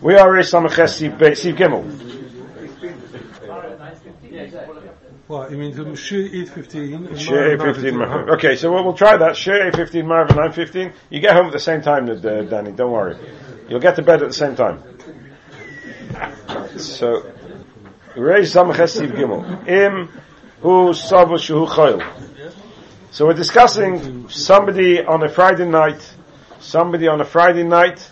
We are Reish Samaches Sif Gimel. What, you mean to Shiur 815? Shiur 815 Okay, so we'll, we'll try that. Shiur 815, Marv 915. You get home at the same time, uh, Danny, don't worry. You'll get to bed at the same time. So, Reish Samaches Sif Gimel. Im Hu Savu Shuhu Choyl. So we're discussing somebody on a Friday night, somebody on a Friday night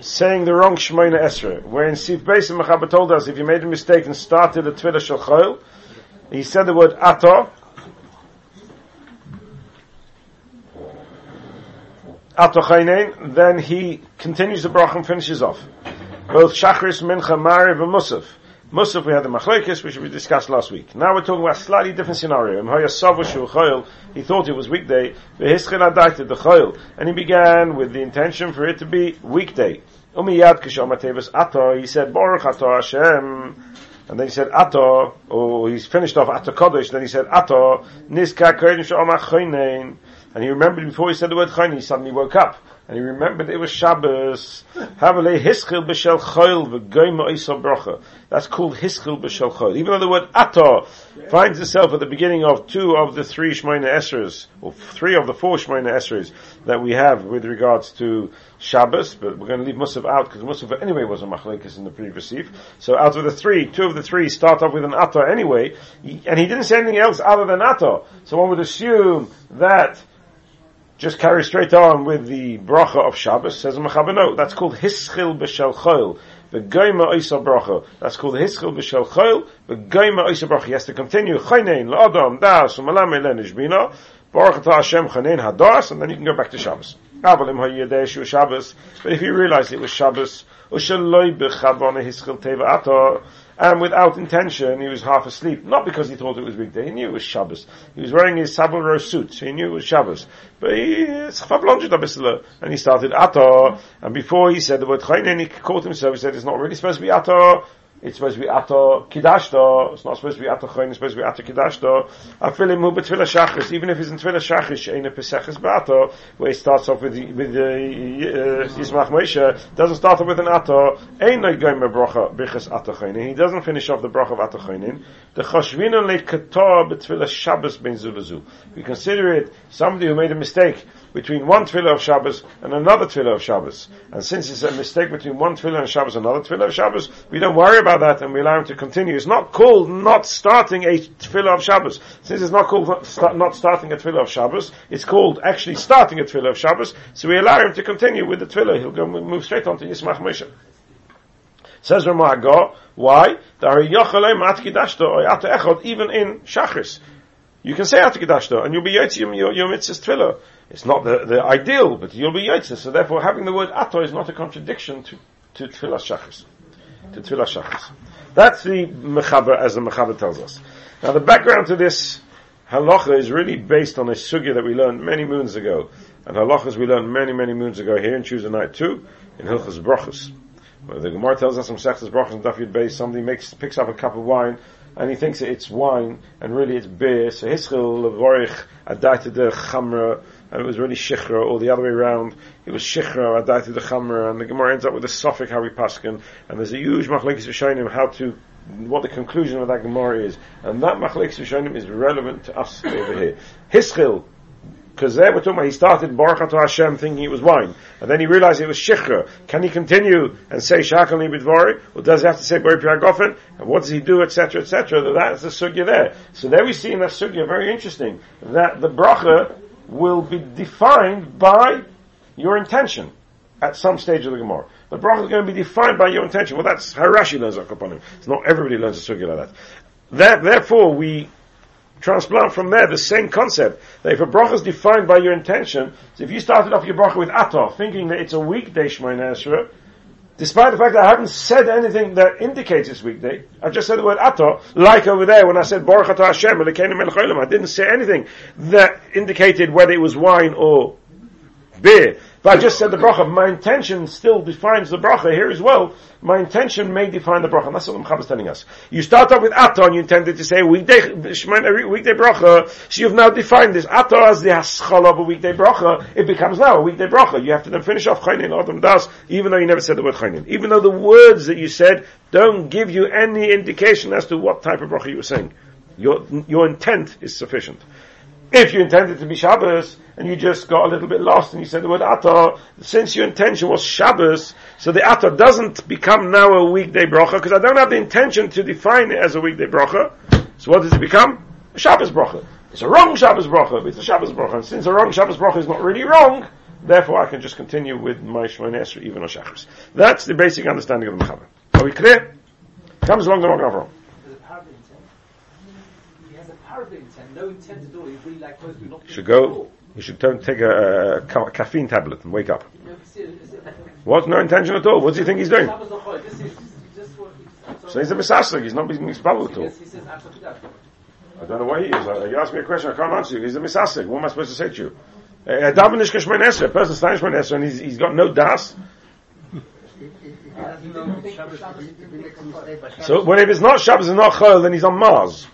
saying the wrong Shemona Esra. Where in Sif Beis Mechaber told us if you made a mistake and started a Twitter Shal he said the word Ato, Ato Chaynein, then he continues the bracha and finishes off. Both Shachris, Mincha, Mariv, and Musaf. Musaf we had the Machlekes, which we discussed last week. Now we're talking about a slightly different scenario. He thought it was weekday, the choil, and he began with the intention for it to be weekday. He said, Baruch ato Hashem, and then he said ato, or he's finished off ato kodesh, then he said ato, niska kodesh choynein, and he remembered before he said the word choynein, he suddenly woke up and he remembered it was Shabbos. That's called hischil b'shel choil. Even though the word ato finds itself at the beginning of two of the three Shmoyne Esrers, or three of the four Shmoyne Esrers that we have with regards to Shabbos, but we're going to leave Musaf out because Musaf anyway was a machlekes in the previous Sif. So out of the three, two of the three start off with an ato anyway, and he didn't say anything else other than ato. So one would assume that just carry straight on with the bracha of Shabbos, says Mechaber, no, that's called Hischil B'Shel Choil. The Goyma Oisa Bracha. That's called Hischil B'Shel Choil. The Goyma Oisa Bracha. He has to continue. Chaynein, La'adam, Das, Umalame Lenishbina. Baruch Ata Hashem Chanein Hadas, and then you can go back to Shabbos. Avalim Hayyadeh Shabbos. But if you realize it was Shabbos, Ushaloi B'Chabon Hischil Teva Ato, and without intention, he was half asleep. Not because he thought it was weekday, he knew it was Shabbos. He was wearing his Savile suit, so he knew it was Shabbos. But he, and he started Ato, and before he said the word Chaynen, he caught himself, he said it's not really supposed to be Ato, it's supposed to be ato kidashto. It's not supposed to be ato choin. It's supposed to be ato kidashto. Afilim hu betfila shachris. Even if it's in tefillah shachris, ain't a peseches b'ato, where it starts off with the, with the uh, Yismach Moshe, doesn't start off with an ato. Ain't no goyim bracha bichas ato choin. He doesn't finish off the bracha of ato choin. The choshvina lekata betfila Shabbos ben zulazu. We consider it somebody who made a mistake between one tefillah of Shabbos and another tefillah of Shabbos. And since it's a mistake between one tefillah of Shabbos and another tefillah of Shabbos, we don't worry about that and we allow him to continue. It's not called not starting a tefillah of Shabbos. Since it's not called not starting a tefillah of Shabbos, it's called actually starting a tefillah of Shabbos, so we allow him to continue with the tefillah. He'll go move straight on to Yismach Moshe. Says Ramago, why? Even in Shachris. You can say Atikadashta, and you'll be Yotzim your, your mitzvah's tefillah. It's not the, the ideal, but you'll be Yotzim. So therefore, having the word Ato is not a contradiction to, to Shachris. To Tefillah Shachris. That's the Mechaber, as the Mechaber tells us. Now the background to this halacha is really based on a sugya that we learned many moons ago. And halachas we learned many, many moons ago here in Tuesday night too, in Hilchas Brachas. Where the Gemara tells us from Sechtas Brachas and Dafyid Beis, somebody makes, picks up a cup of wine, and he thinks it's wine, and really it's beer. So hischil levorich adaita de chamra, and it was really shichra, or the other way around. It was shichra adaita the chamra, and the Gemara ends up with a suffix how we paskin, and there's a huge machlekes v'shayim how to what the conclusion of that Gemara is, and that machlekes v'shayim is relevant to us over here. Hischil because there we're talking about he started Baruch Hashem thinking it was wine, and then he realized it was Shichra. Can he continue and say Shakali Bidvari, or does he have to say Bari Piagofen? And what does he do, etc., etc.? That's the sugya there. So there we see in that sugya, very interesting, that the bracha will be defined by your intention at some stage of the Gemara. The bracha is going to be defined by your intention. Well, that's how Rashi learns him. It's not everybody learns a sugya like that. that. Therefore, we transplant from there the same concept that if a bracha is defined by your intention, so if you started off your bracha with atah, thinking that it's a weekday Shemay Esra, despite the fact that I haven't said anything that indicates it's weekday, I've just said the word atah, like over there when I said Baruch Atah Hashem, I didn't say anything that indicated whether it was wine or beer. If I just said the bracha, my intention still defines the bracha here as well. My intention may define the bracha. That's what the Mechaber is telling us. You start off with Ato and you intended to say weekday, weekday bracha, so you've now defined this. Ato as the haschala of a weekday bracha, it becomes now a weekday bracha. You have to then finish off chaynin Adam Das, even though you never said the word chaynin. Even though the words that you said don't give you any indication as to what type of bracha you were saying. Your, your intent is sufficient. If you intended to be Shabbos, and you just got a little bit lost and you said the word Atar, since your intention was Shabbos, so the Atar doesn't become now a weekday bracha, because I don't have the intention to define it as a weekday bracha. So what does it become? A Shabbos bracha. It's a wrong Shabbos bracha, but it's a Shabbos bracha. And since a wrong Shabbos bracha is not really wrong, therefore I can just continue with my Shemon Esrei even on Shabbos. That's the basic understanding of the Mechaber. Are we clear? Comes along the wrong Avram intent, no intent at all. He's really like most people not. You should go. You should turn, take a, a, ca- caffeine tablet and wake up. what? No intention at all. What do you think he's doing? So he's a misaslik. He's not being mispabel at all. I don't know why he is. Uh, you ask me a question, I can't answer you. He's a misaslik. What am I supposed to say to you? A davenish kashmein esrei. A person stands shmein esrei and he's, he's got no das. So when if it's not Shabbos and not Chol, then he's on Mars.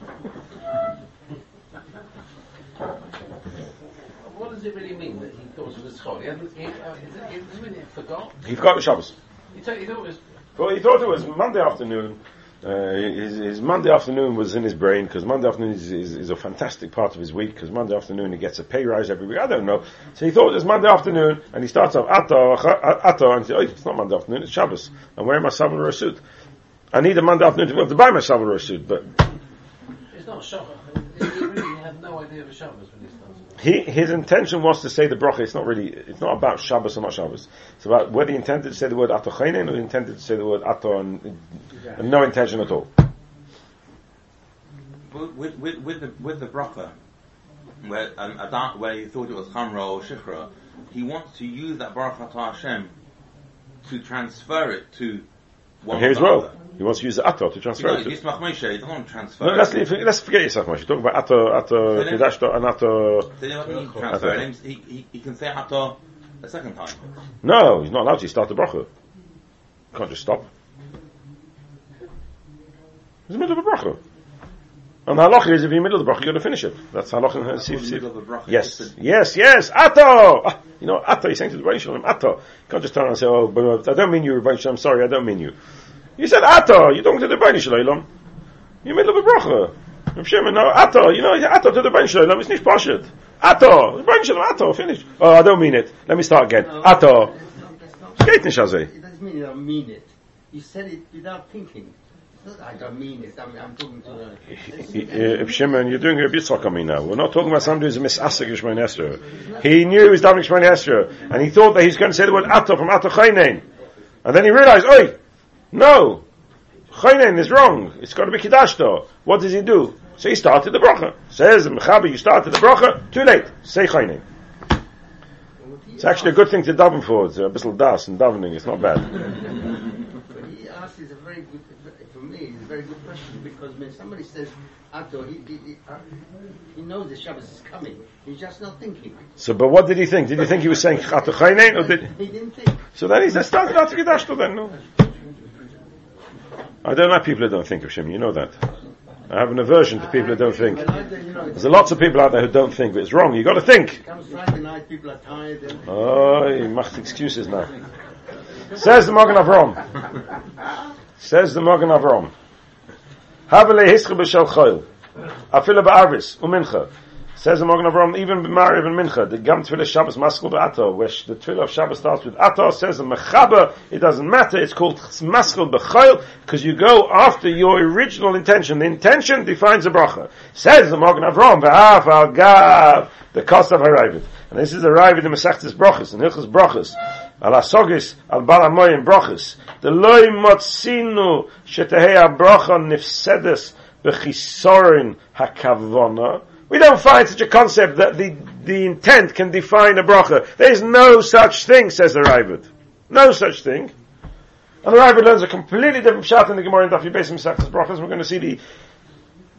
It really mean that he thought it was Chol? He, hadn't, he, uh, he, he, he forgot? He forgot the Shabbos. He, thought, he thought it was... Well, he thought it was Monday afternoon. Uh, his, his, Monday afternoon was in his brain because Monday afternoon is, is, is, a fantastic part of his week because Monday afternoon he gets a pay rise every week. I don't know. So he thought it was Monday afternoon and he starts off Ato, Ato and he says, oh, it's not Monday afternoon, it's Shabbos. I'm wearing my Savile suit. I need a Monday afternoon to be able to buy my Savile suit, but... It's not Shabbos. He really had no idea of Shabbos when he started. He, his intention was to say the bracha. It's not really, it's not about Shabbos or not Shabbos. It's about whether he intended to say the word ato chaynen or he intended to say the word ato and, and no intention at all. With, with, with the, with the bracha, where, um, Adam, where he thought it was chamra or shikra, he wants to use that bracha to Hashem to transfer it to one here as well. He wants to use the ato to transfer it. Yismach Moshe, he doesn't want to transfer no, let's, let's forget Yismach Moshe. Talk about ato, ato, kedashto, and ato. transfer He, he, he can say ato a second time. No, he's not allowed to start the bracha. Can't just stop. He's in the middle of a bracha. And the halacha is if you're in the middle of the bracha, you got to finish it. That's halacha in Sif Sif. Yes, yes, yes. Ato! Ah, you know, Ato, he's saying to the Rebbeinu Shalom, Ato. You can't just turn around and say, oh, but I don't mean you, Rebbeinu Shalom, sorry, I don't mean you. You said Ato, you're talking to the Rebbeinu Shalom. In the a bracha. Rav Shimon, no, Ato, you know, Ato to the Rebbeinu Shalom, it's nicht Pashat. Ato, Rebbeinu Shalom, Ato, finish. Oh, I don't mean it. Let me start again. Ato. It doesn't mean you don't mean it. You said it without thinking. I don't mean it. I'm, I'm talking to If uh, Shimon, you're doing a bitzak on me now. We're not talking about somebody who's a misasik Esther. He knew he was davening Esther, and he thought that he's going to say the word Ato from Ato Chaynein. And then he realized, oi, no, Chaynein is wrong. It's got to be Kidashto. What does he do? So he started the bracha. Says the Mechaber, you started the bracha, too late. Say Chaynein. It's actually a good thing to daven for. It's a little das and davening. It's not bad. he asked is a very good For me it's a very good question because when somebody says Ato, he, he, he, uh, he knows the Shabbos is coming. He's just not thinking. So, but what did he think? Did he think he was saying Ato Chaynein or did he didn't think? So then he said started out to then. No, I don't like people who don't think of Shem. You know that. I have an aversion to people who don't think. There's lots of people out there who don't think, but it's wrong. You've got to think. Oh, he makes excuses now. Says the Magen Avram. Says the Magen Avram. Havele hischel b'shel choil. Afile ba'arvis, u'mincha. Says the Magen Avram, even b'mariv and mincha, the gam tefillah Shabbos maskul b'ato, which the tefillah of Shabbos starts with ato, says the mechaber, it doesn't matter, it's called maskul b'choil, because you go after your original intention. The intention defines the bracha. Says the Magen Avram, v'af al gav, the cost of harayvit. And this is the Rav in the Masechtes Brachas, in Hilchas Brachas. Al Asogis, Al Balamoyim Brachas. The Loi Motzinu, Shetehei HaBracha Nifsedes, V'chisorin HaKavona. We don't find such a concept that the, the intent can define a bracha. There is no such thing, says the Ravid. No such thing. And the Ravid learns a completely different shot in the Gemara in Daf Yibes Masechtes Brachas. We're going to see the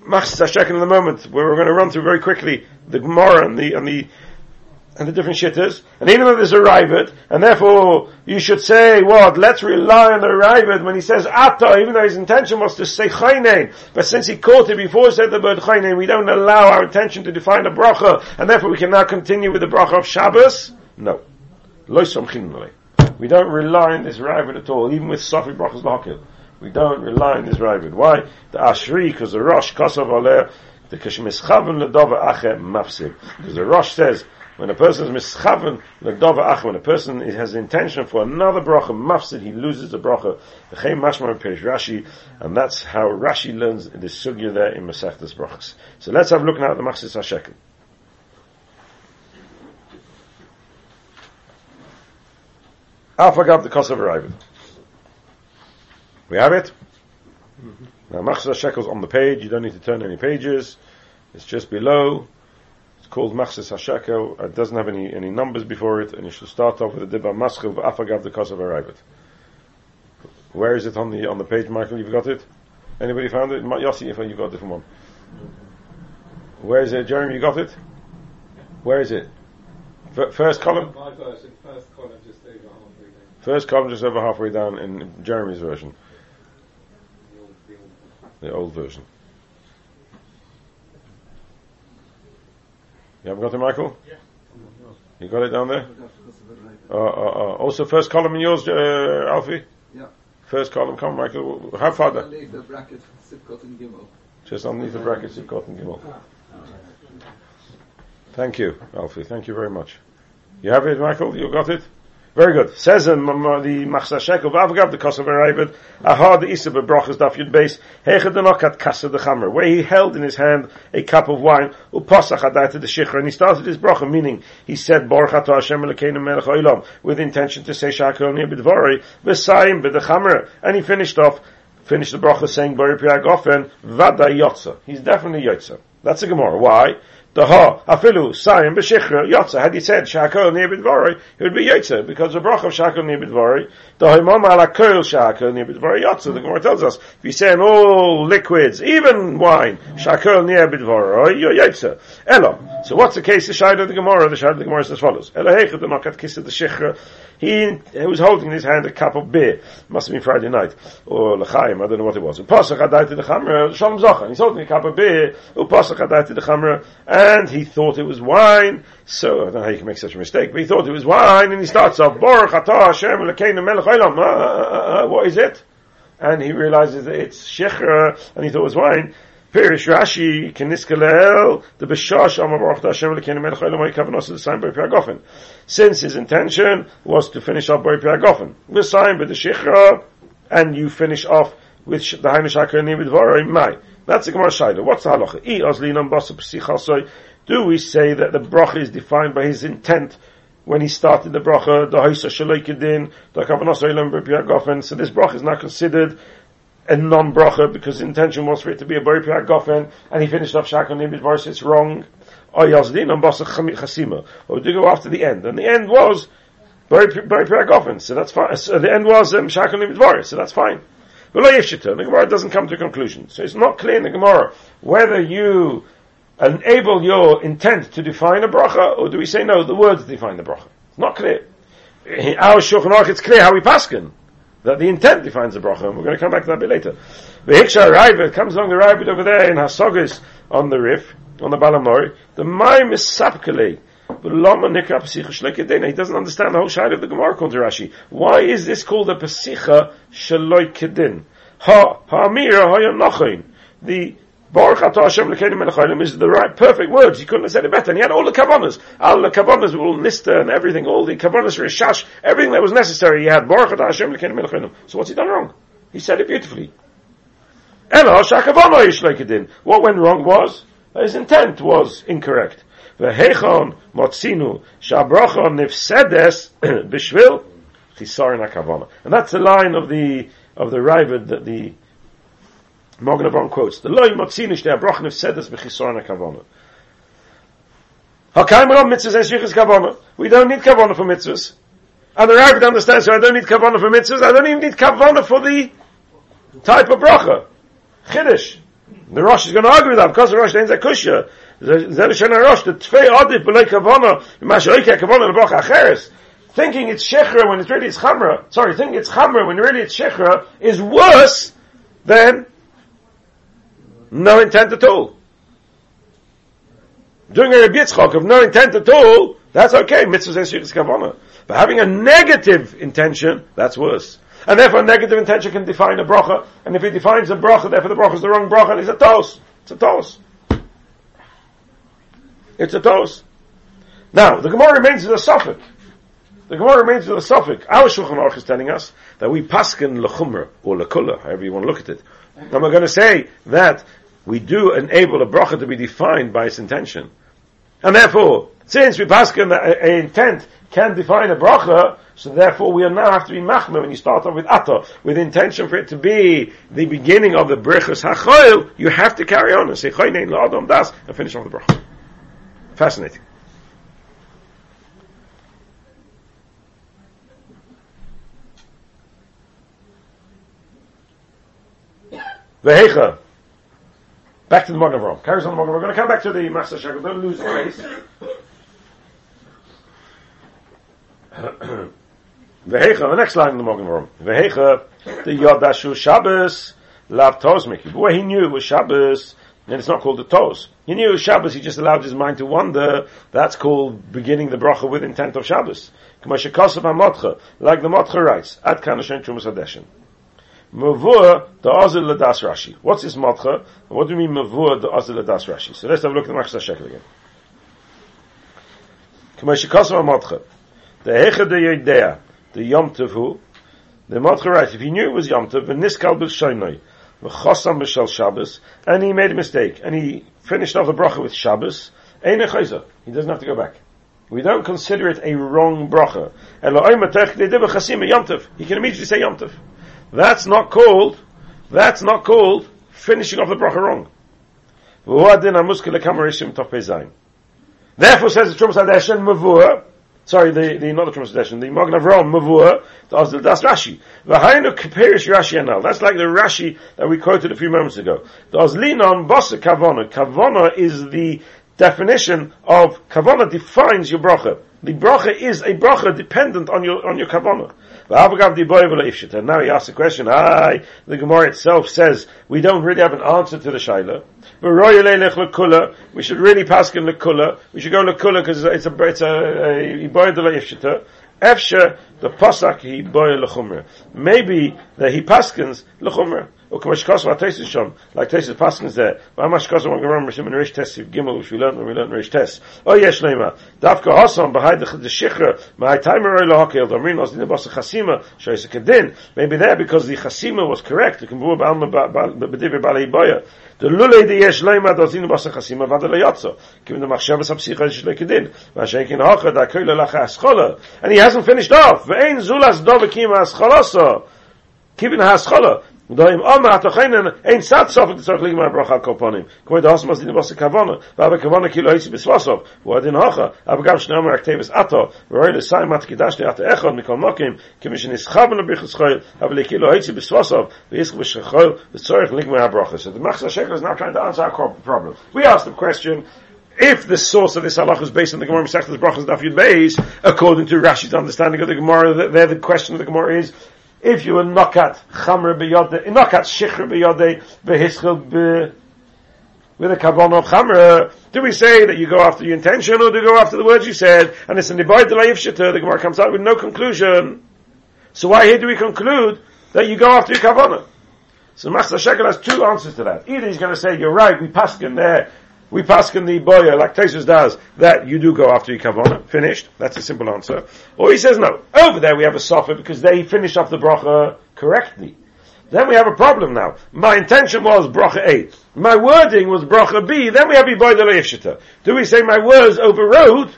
Machzis HaShekel in a moment, where we're going to run through very quickly the Gemara and the, and the and the different shitters, and even though there's a rivet, and therefore you should say, what, let's rely on the rivet when he says atta, even though his intention was to say chaynein, but since he caught it before he said the word chaynein, we don't allow our intention to define a bracha, and therefore we can now continue with the bracha of Shabbos? No. We don't rely on this rivet at all, even with Safi brachas lahakil. We don't rely on this rivet. Why? The Ashri, because the Rosh, Kosav Aleh, the Kashmischaven Ledova Ache Mafsig. Because the Rosh says, when a person is mischaven ledova ach, when a person has intention for another bracha mafsid, he loses the bracha. V'chein mashma perish Rashi, and that's how Rashi learns the sugya there in Masechtas brachas. So let's have a look now at the Machzis Hashekel. Alpha got the cost of arrival. We have it. Mm-hmm. Now Hashekel's on the page. You don't need to turn any pages. It's just below. It's called Machsis Hashakel. It doesn't have any, any numbers before it, and you should start off with the Dibba Maschil Afagav the Kosovo Arabic. Where is it on the on the page, Michael? You've got it? Anybody found it? Yossi, if you got a different one. Where is it, Jeremy? You got it? Where is it? F- first column. My version, first column, just over halfway down. First column, just over halfway down in Jeremy's version, The old, the old. the old version. You haven't got it, Michael? Yeah. You got it down there? Uh, uh, uh, also, first column in yours, uh, Alfie? Yeah. First column, come, Michael. How far down? Underneath the bracket, Sivkot and Gimel. Just underneath the brackets you've got Gimel. Thank you, Alfie. Thank you very much. You have it, Michael? You got it? Very good. Says in the Machsa Shekel, Vavgav the Kosovo Aravid, Ahad the Isa Brachas Daf Yud the Nokat Kasa the Chamer, where he held in his hand a cup of wine, Upasach Adai the Shichra, and he started his bracha, meaning he said, Baruch Ato Hashem Elokeinu Melech with intention to say Shakal Nir B'Dvorei, V'Sayim B'Dechamer, and he finished off, finished the bracha saying, Baruch Piag Ofen, Vada Yotza. He's definitely Yotza. That's a Gemara. Why? The ha afilu sayim b'shichra yotza. Had he said shakol b'dvari, it would be yotza because the bracha of shakol near b'dvari. The haimam ala kol shakol near b'dvari yotza. The Gemara tells us if you say in all liquids, even wine, shakol near b'dvari, you're yotza. Elo. So what's the case? The shayla of the Gemara. The shayla of the Gemara is as follows. Elo heichad the nokat kiss of the shichra. He, he was holding in his hand a cup of beer. Must have been Friday night or lechaim. I don't know what it was. Upasach adai to the chamra. Shalom zacha. He's holding a cup of beer. Upasach adai to the chamra, and he thought it was wine. So I don't know how you can make such a mistake, but he thought it was wine, and he starts off Baruch Hashem Melech. Uh, uh, uh, what is it? And he realizes that it's shechra, and he thought it was wine. Pirish Rashi Keniskalel the Beshash Amar Baruch Hashem Melech Olam Kavanos the sign by Piagofen. Since his intention was to finish off by Piagofen, the sign by the shechra, and you finish off with the Hainish Akar with Vara Mai. That's the Gemara Shaila. What's the halacha? Do we say that the bracha is defined by his intent when he started the bracha, the Haisa Shaloikidin, the Kavanos? So this bracha is not considered a non-bracha because the intention was for it to be a Bari Gofen, and he finished off Shakon Nibid verse, it's wrong. Or. Or do go after the end. And the end was Bari Gofen, so that's fine. So the end was um, Shakon verse, so that's fine. The Gemara doesn't come to a conclusion. So it's not clear in the Gemara whether you enable your intent to define a bracha, or do we say no, the words define the bracha. It's not clear. In our Shulchan Aruch, it's clear how we paskin that the intent defines the bracha, and we're going to come back to that a bit later. The Hiksha Raibit comes along the Raibit over there in Hasogis on the Rif, on the Balamori. The Maim is. But Lama Nikra Pesicha Shloikedena. He doesn't understand the whole side of the Gemara to Rashi. Why is this called a Pesicha Shloikedin? Ha, Ha'amira Ha'yanachin. The Baruch Atah Hashem Lekeinu Melech Haolam is the right, perfect words. He couldn't have said it better. And he had all the kavanas. All the kavanas, all Nista and everything, all the kavanas, Rishash, everything that was necessary. He had Baruch Atah Hashem Lekeinu Melech Haolam. So what's he done wrong? He said it beautifully. Elo Shakavano Yishlekedin. What went wrong was, his intent was incorrect. Vehechon Motzinu Shabracha Nifsedes Bishvil Chisarin HaKavana. And that's the line of the, of the Ravid that the Morgan Avon quotes, the loy motzinish der brochen of sedes bechisoran kavana. Hakaim on mitzvahs es yichus kavana. We don't need kavona for mitzvahs. And the Ravid understands, so I don't need kavona for mitzvahs, I don't even need kavona for the type of bracha. Chiddush. The Rosh is going to argue with that because the Rosh names a kusha. Zeh the Tfei Odif B'loi Kavona, Mash Oike Kavona L'Boch Acheres, thinking it's Shechra when it's really it's Chamra, sorry, thinking it's Chamra when really it's Shechra, is worse than no intent at all. Doing a Rabbi Yitzchok of no intent at all, that's okay, mitzvah and shechus. But having a negative intention, that's worse. And therefore, a negative intention can define a bracha, and if it defines a bracha, therefore the bracha is the wrong bracha, it's a toss. It's a toss. It's a tos. Now, the Gemara remains in the suffix. The Gemara remains with a suffix. Our Shulchan Aruch is telling us that we paskin lechumra, or lekula, however you want to look at it. And we're going to say that we do enable a bracha to be defined by its intention. And therefore, since we paskin an intent can define a bracha, so therefore we now have to be machmir when you start off with ato, with intention for it to be the beginning of the brechus hachoil, you have to carry on and say chaynein la'adam das, and finish off the bracha. Fascinating. Vehecha. Back to the Magen Avraham. Carries on the Magen We're going to come back to the Master Shekel. Don't lose place. Vehecha, the next line in the Magen Avraham. Vehecha, the Yodashu Shabbos, Lav Tozmik. Boy, he knew it was Shabbos, and it's not called the Toz. He knew it was Shabbos, he just allowed his mind to wander. That's called beginning the bracha with intent of Shabbos. Like the Motcha writes, Ad Kanashen Trumas Hadeshen. Mavur the Azil Ladas Rashi. What's this Matcha? What do you mean Mavur the Azil Ladas Rashi? So let's have a look at the Machzah Shekel again. Kamashikasam Matcha. The Hecha de Yedea, the Yom Tov the Matcha writes, if he knew it was Yom Tov, V'niskal b'shaynoi, V'chosam b'shal Shabbos, and he made a mistake, and he finished off the bracha with Shabbos, Ein He doesn't have to go back. We don't consider it a wrong bracha. He can immediately say Yom Tov. That's not called, that's not called finishing off the bracha wrong. Therefore says the Trumas Hadeshen Mavur, sorry, the, the, not the Hadeshen, the Magen Avraham Mavur, that's Rashi. V'hainu Kiperish Rashi Anal. That's like the Rashi that we quoted a few moments ago. The Ozlinon Bosa Kavona. Kavona is the definition of, Kavona defines your bracha. The bracha is a bracha dependent on your, on your Kavona. Now he asks a question. Hi, the Gemara itself says we don't really have an answer to the shaila. We should really pass in lekula. We should go lekula because it's a it's a leifshita. Efsha the pasak he boy lechumra. Maybe that he paskins lechumra. Like teisus paskins there. Gemara mishim in rish gimel which we when we rish. Oh yes hasam behind the shikra. My timer oil hakel. Domrin kedin. Maybe there because the chasima was correct. The boya. The de yesh leima bas lekedin. V'ashekin hacha da. And he hasn't finished off. Ve'ein zulas dovekim do Omer, hat ein Satz auf, und zurück liegen mein Bruch Al-Koponim. Kmoi der Osmas, die Bosse Kavone, kilo Eisi bis Wasov, wo er Hocha, aber gab schnell mal Aktevis Ato, wo er das Seim hat Echon, mikol Mokim, kem ich in Ischaben Bichus Choyl, aber le kilo Eisi bis Wasov, wie Ischab er, bis Choyl, und. So the Machsa Shekel is now trying to answer our problem. We asked the question, if the source of this halach is based on the Gemara Masechtas Brachos, Daf Yud Beis, according to Rashi's understanding of the Gemara, there the question of the Gemara is if you were knockat chamre beyode, knockat shichre beyode, behischel be, with a kavan of chamre, do we say that you go after the intention or do you go after the words you said? And it's an ibayt delayif shita, the Gemara comes out with no conclusion. So why here do we conclude that you go after your kavanah? So Master Shekel has two answers to that. Either he's going to say, you're right, we paskin there, we pass in the boya, like Tesis does, that you do go after your kavana. Finished. That's a simple answer. Or he says no. Over there we have a sofa because they finished off the bracha correctly. Then we have a problem now. My intention was bracha A. My wording was bracha B. Then we have the Do we say my words overrode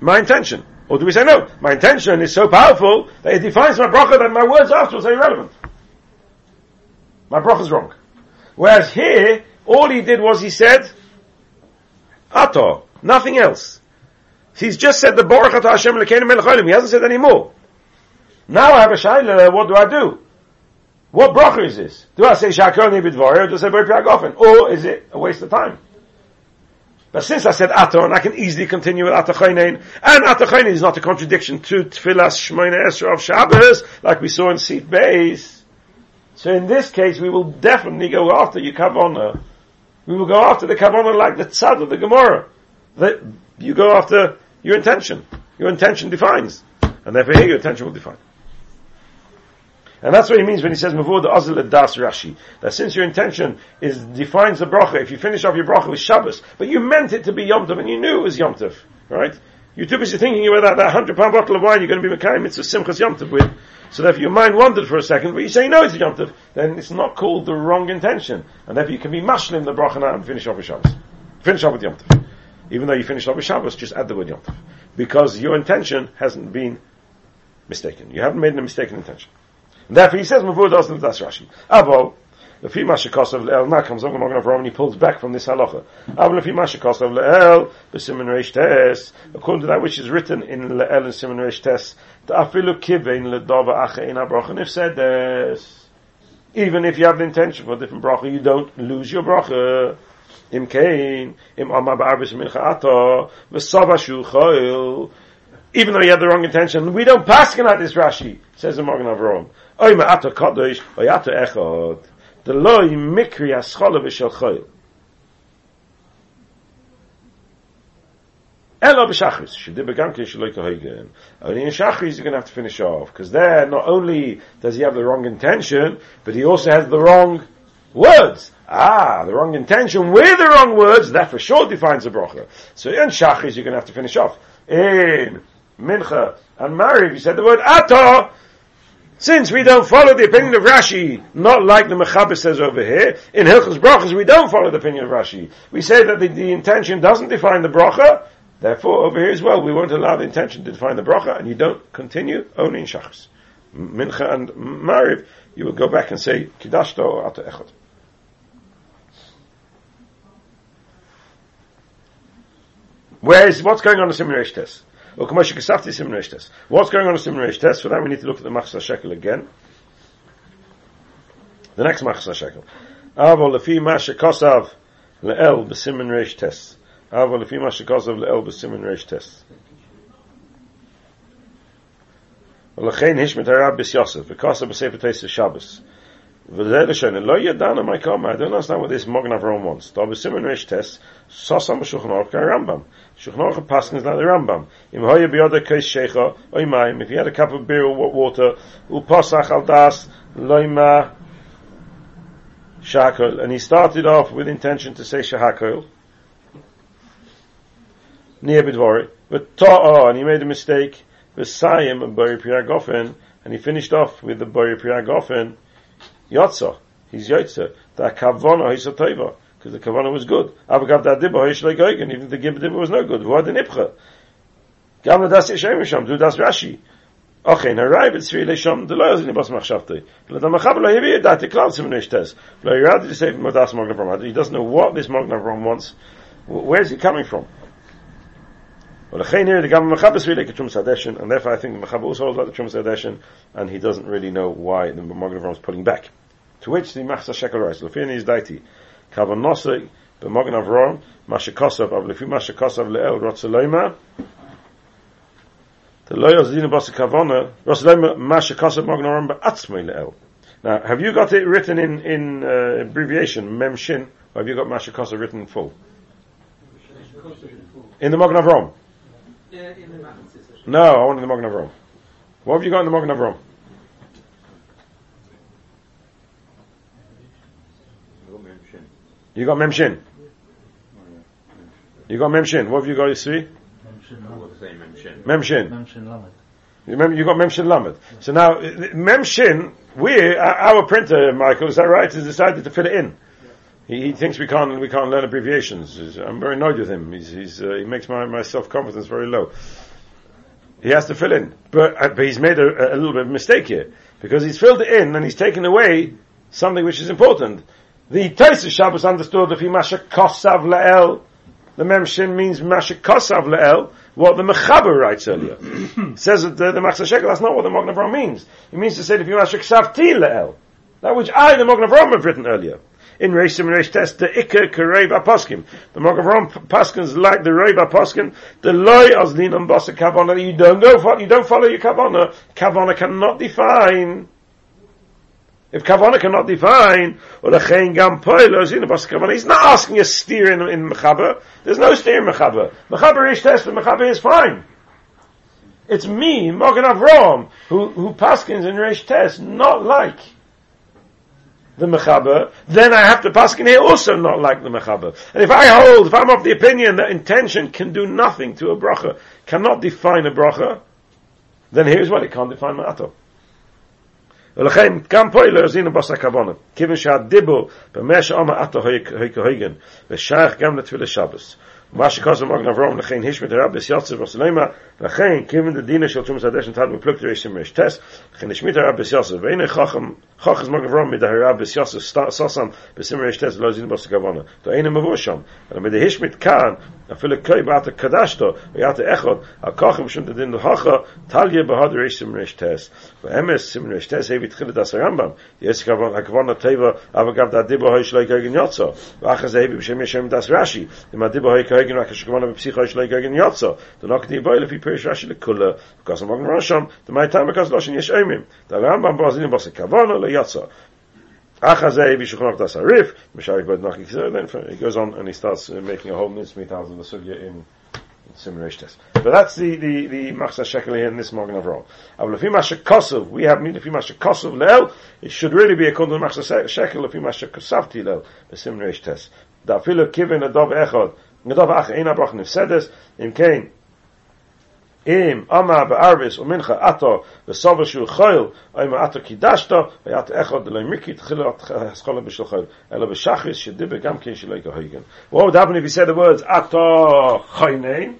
my intention? Or do we say no? My intention is so powerful that it defines my bracha that my words afterwards are irrelevant. My bracha is wrong. Whereas here, all he did was he said, Ato, nothing else. He's just said the Baruch Atah Hashem Lekeinu He hasn't said any more. Now I have a shaila, what do I do? What bracha is this? Do I say Shakoni Bidvar or do I say Bori Piagofen? Or is it a waste of time? But since I said Ato, and I can easily continue with Atachainen, and Atachainen is not a contradiction to Tfilas Shmoyne Esra of Shabbos, like we saw in Sif Beis. So in this case, we will definitely go after your Kavona. We will go after the Kavona like the Tzad of the Gemara. That you go after your intention. Your intention defines. And therefore here your intention will define. And that's what he means when he says Mavur the Azil Das Rashi. That since your intention is defines the bracha, if you finish off your bracha with Shabbos, but you meant it to be Yom Tov and you knew it was Yom Tov, right? You're too busy thinking about that, hundred pound bottle of wine you're going to be Mekayim Mitzvah Simchas Yom Tov with. So therefore your mind wandered for a second, but you say no it's Yom Tov, then it's not called the wrong intention. And therefore you can be mashlim the bracha now and finish off with Shabbos. Finish off with Yom Tov. Even though you finish off with Shabbos, just add the word Yom Tov. Because your intention hasn't been mistaken. You haven't made a mistaken intention. And therefore he says, Mavur doesn't das Rashi. Abo, mashikosav le'el, now comes on Magen Avraham and he pulls back from this halacha. Abo the fi mashikosav le'el, b'simen reish tes, according to that which is written in le'el and simen reish tes, ta'afilu kivein le'dova acha in ha-bracha nifsedes. Even if you have the intention for a different bracha, you don't lose your bracha. Im kain, im amma ba'arbis mincha ato, v'sava shu choil, even though you had the wrong intention, we don't pass on this Rashi, says the Magen Avraham. Oy ma'ata kadosh, oy ata echad. The loy mikri aschala v'shel choil. Elo b'shachris, shedib begamke shaloi kahoigen. Only in shachris you're going to have to finish off, because there not only does he have the wrong intention, but he also has the wrong words. Ah, the wrong intention with the wrong words, that for sure defines a bracha. So in shachris you're going to have to finish off. In mincha and mariv, you said the word ato, since we don't follow the opinion of Rashi, not like the Mechaber says over here, in Hilchos Brachas we don't follow the opinion of Rashi. We say that the, the intention doesn't define the bracha, therefore over here as well we won't allow the intention to define the bracha, and you don't continue only in Shachas. Mincha and Mariv, you will go back and say, Kidashto or Ata Echad. Where is, what's going on in the Simon test? Or Kamosha Kasafti Simon test? What's going on in Simon test? For that we need to look at the Machsa Shekel again. The next Machsa Shekel. Avo lefi ma shekosav le'el b'simen reish tes. Avo lefi ma shekosav le'el b'simen reish tes. ולכן השמט הרב ביס יוסף, וכוסה בספר תייס שבס. I don't understand what this Magna Avram wants. The Abbasimon Rish test, sasam Shulchan Aruch Rambam. Shulchan Aruch Paskin is not the Rambam. Im hoya biyoda kais shecha, oimaim, if you had a cup of beer or water, uposach al das, loima shakol. And he started off with intention to say shahakol. Near Bidvori. But ta'ah, and he made a mistake. V'sayim a bari priyagofen, and he finished off with the bari priyagofen, Yotza. He's Yotza. The Kavona is a Toiva. Because the Kavona was good. Avagav da Dibba Hoish Legoigen. Even the Gib Dibba was no good. Vuad the Nipcha. Gam das Yeshem Yisham. Du das Rashi. Okay, na right it's really sham the lawyers in the boss machshafte. Le da machab lo yevi dat the clouds him nicht das. Lo you say from das morgen from. He doesn't know what this morgen from wants. Where's he coming from? Well, the here the gam machab is really a ketum sadeshin and therefore I think the machab also holds like the tum sadeshin and he doesn't really know why the morgen from is pulling back. To which the Machsa Shekel writes, Lefini is Daiti, Kavanosai, the Mogna Avrom, Mashikosav, of Lefi Mashikosav Le'el Rotzeloima, the loyal zina basa kavana rosalem masha kasav magnaram ba'atzmei le'el. Now, have you got it written in in uh, abbreviation mem shin, or have you got masha kasav written in full? In the Magen Avram. Yeah, in the. No, I want in the Magen Avram. What have you got in the Magen Avram? You got mem shin. You got mem shin. What have you got? You see mem shin. You got Memshin Lamed. So now, Memshin, we, our printer, Michael, is that right, has decided to fit it in. He, he thinks we can't, we can't learn abbreviations. I'm very annoyed with him. He's, he's, uh, he makes my, my self-confidence very low. He has to fill in. But, uh, but he's made a, a little bit of mistake here. Because he's filled it in and he's taken away something which is important. The Taisa Shabbos understood if he masha kosav la'el, the Memshin means masha kosav la'el, what the Mechaber writes earlier. says that the, the Machzah Shekel, that's not what the Avraham means. It means to say if you masha ksavti la'el. That which I, the Mogen Avram, have written earlier. In Reish and Reish Test, the Ikke Kerei Poskim. The Mogen Avram Paskins like the Rei Poskim. The Loi Ozlin on Bosa Kavana. You don't go you don't follow your Kavana. Kavana cannot define. If Kavana cannot define, Chain Gam Poilo is in the Bosa Kavana, he's not asking a steer in, in Mechaber. There's no steer in Mechaber. Mechaber Reish Test, the Mechaber is fine. It's me, Mogen Avram, who, who Paskins in Reish Test, not like the mechaber, then I have to paskin here also not like the mechaber. And if I hold, if I'm of the opinion that intention can do nothing to a bracha, cannot define a bracha, then here's what it can't define ma'ato. ולכן גם פה לא יזינו בס הכוונה, כיוון שהדיבור במה שאומר עתו הויגן, ושייך גם לתפילה שבס. מה שקוסם מוגן אברום לכן השמית הרבס יוצא וסלמה וכן קיימן דדינה של תשומת סדש תד בפלוקטר יש שמש טס, וכן נשמית הרב בסיוסף, ואין חכם, חכס מגברום מדה הרב בסיוסף סוסם בסימר יש טס, לא זין בוס כבונה, תו אין הם מבוא שם, אלא מדה הישמית כאן, אפילו כאי באת הקדשתו, ויאת האחות, הכוחם שום דדין לחכה, תליה בהוד ריש סימר יש טס, ואמס סימר יש טס, היו התחיל את הסרמבם, יש כבונה, הכבונה טבע, אבל גם דה דיבו הוי שלא יקרה גניוצו, ואחר זה היו בשם ישם דס רשי, אם הדיבו הוי כרגן רק שכבונה בפסיכו שלא יקרה גניוצו, דו נוק דיבו אלפי Pirish Rashi Lekula because among Rosham the because Loshin the Rambam Bozin Kavona Achazei Nachi Then he goes on and he starts uh, making a whole nitzmit out of the sugya in. But that's the the the machzah shekel here in this morgan of roll. Avlafim we have midafim hashakosov. It should really be according to machzah shekel afim hashakosavti lel. The simreish test. Dafilu kivin adav echad. Nadav ach ein brach nifsedes. Im kain אם אמה בערביס ומנחה עתו וסובר שהוא חויל, אם עתו קידשתו, וית אחד לא מיקי תחילו הסחולה בשביל חויל, אלא בשחריס שדיבר גם כן שלא יגהיגן. What would happen if he said the words עתו חוינן?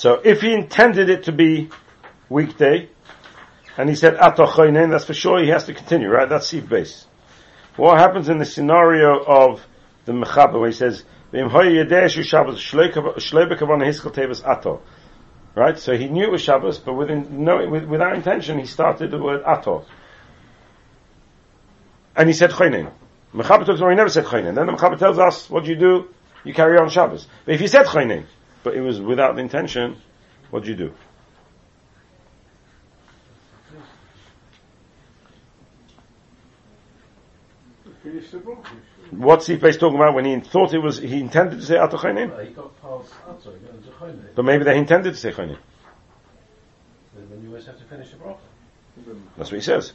So if he intended it to be weekday, and he said atochoinen, that's for sure he has to continue, right? That's seed base. What happens in the scenario of the mechaber where he says, ato, Right? So he knew it was Shabbos, but within, no, without intention, he started the word ato. And he said choinen. Mechaber talks about he never said choinen. Then the mechaber tells us, what do you do? You carry on Shabbos. But if he said choinen, but it was without the intention, what do you do? Finish the book. What's he face talking about when he thought it was, he intended to say Atochainim? He got past Atzor, he got into Choyne. But maybe they intended to say Chainim. Then you always have to finish the bracha. That's what he says.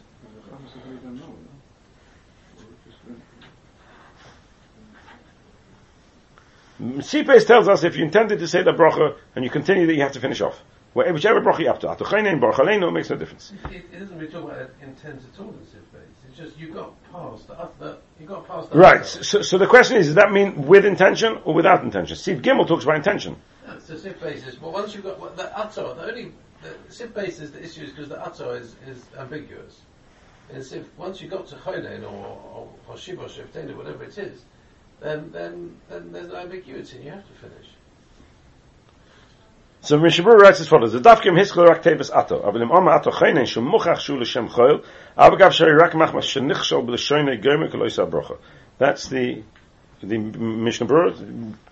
Sipes tells us if you intended to say the bracha and you continue that you have to finish off. Where- Whichever bracha you have to. Atochainim, Baruch Aleinu, makes no difference. It, it doesn't really talk about intent at all in base. It's just you got past the, the you got past the Right. So, so the question is, does that mean with intention or without intention? Siv Gimel talks about intention. So base is well once you've got well, the Atzor, the only the Siv is the issue is because the Atzor is, is ambiguous. And Siv once you got to Chonen or or, or Shiva or Shiftena, whatever it is, then then then there's no ambiguity and you have to finish. So Mishabur writes as follows: The dafkim hiskol rak tevis ato, aval im oma ato chaynen shum muchach shu l'shem choyl, avagav shari rak machmas shenichshol b'l'shoyne goyme kol oisa brocha. That's the the Mishnah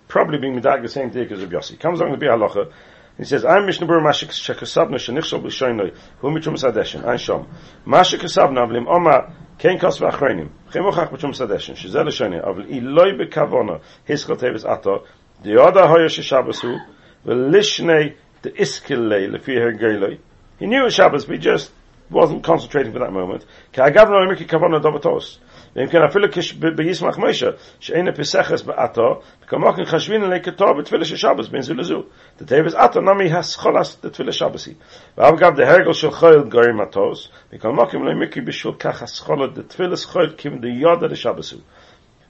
probably being medag the same thing as Rabbi Yossi. Comes along to be halacha. He says, I'm Mishnah Berurah mashik shekasabna shenichshol b'l'shoyne hu mitrum sadeshen, ein shom. Mashik kasabna aval im oma Kein kos vakhrainim. Khay mo khakh b'chum sadashn, she zeh le shani, aval i loy be kavona. Hes kotay ves atar. De yoda hoye shi shabbosu, ve lishne de iskel le le vier ge loy. Ine shabbos we just wasn't concentrating for that moment. Ke i gaveno mikhe kavona davatos. ואם כן אפילו בישמח מוישה, שאין הפסחס באתו, וכמוכן חשבין עלי כתוב בתפילה של שבס בין זו לזו. דתיבס אתו נמי הסחולס דתפילה שבסי. ואגב דהרגל של חויל גורי מטוס, וכמוכן לא מיקי בשביל כך הסחולה דתפילה חויל כים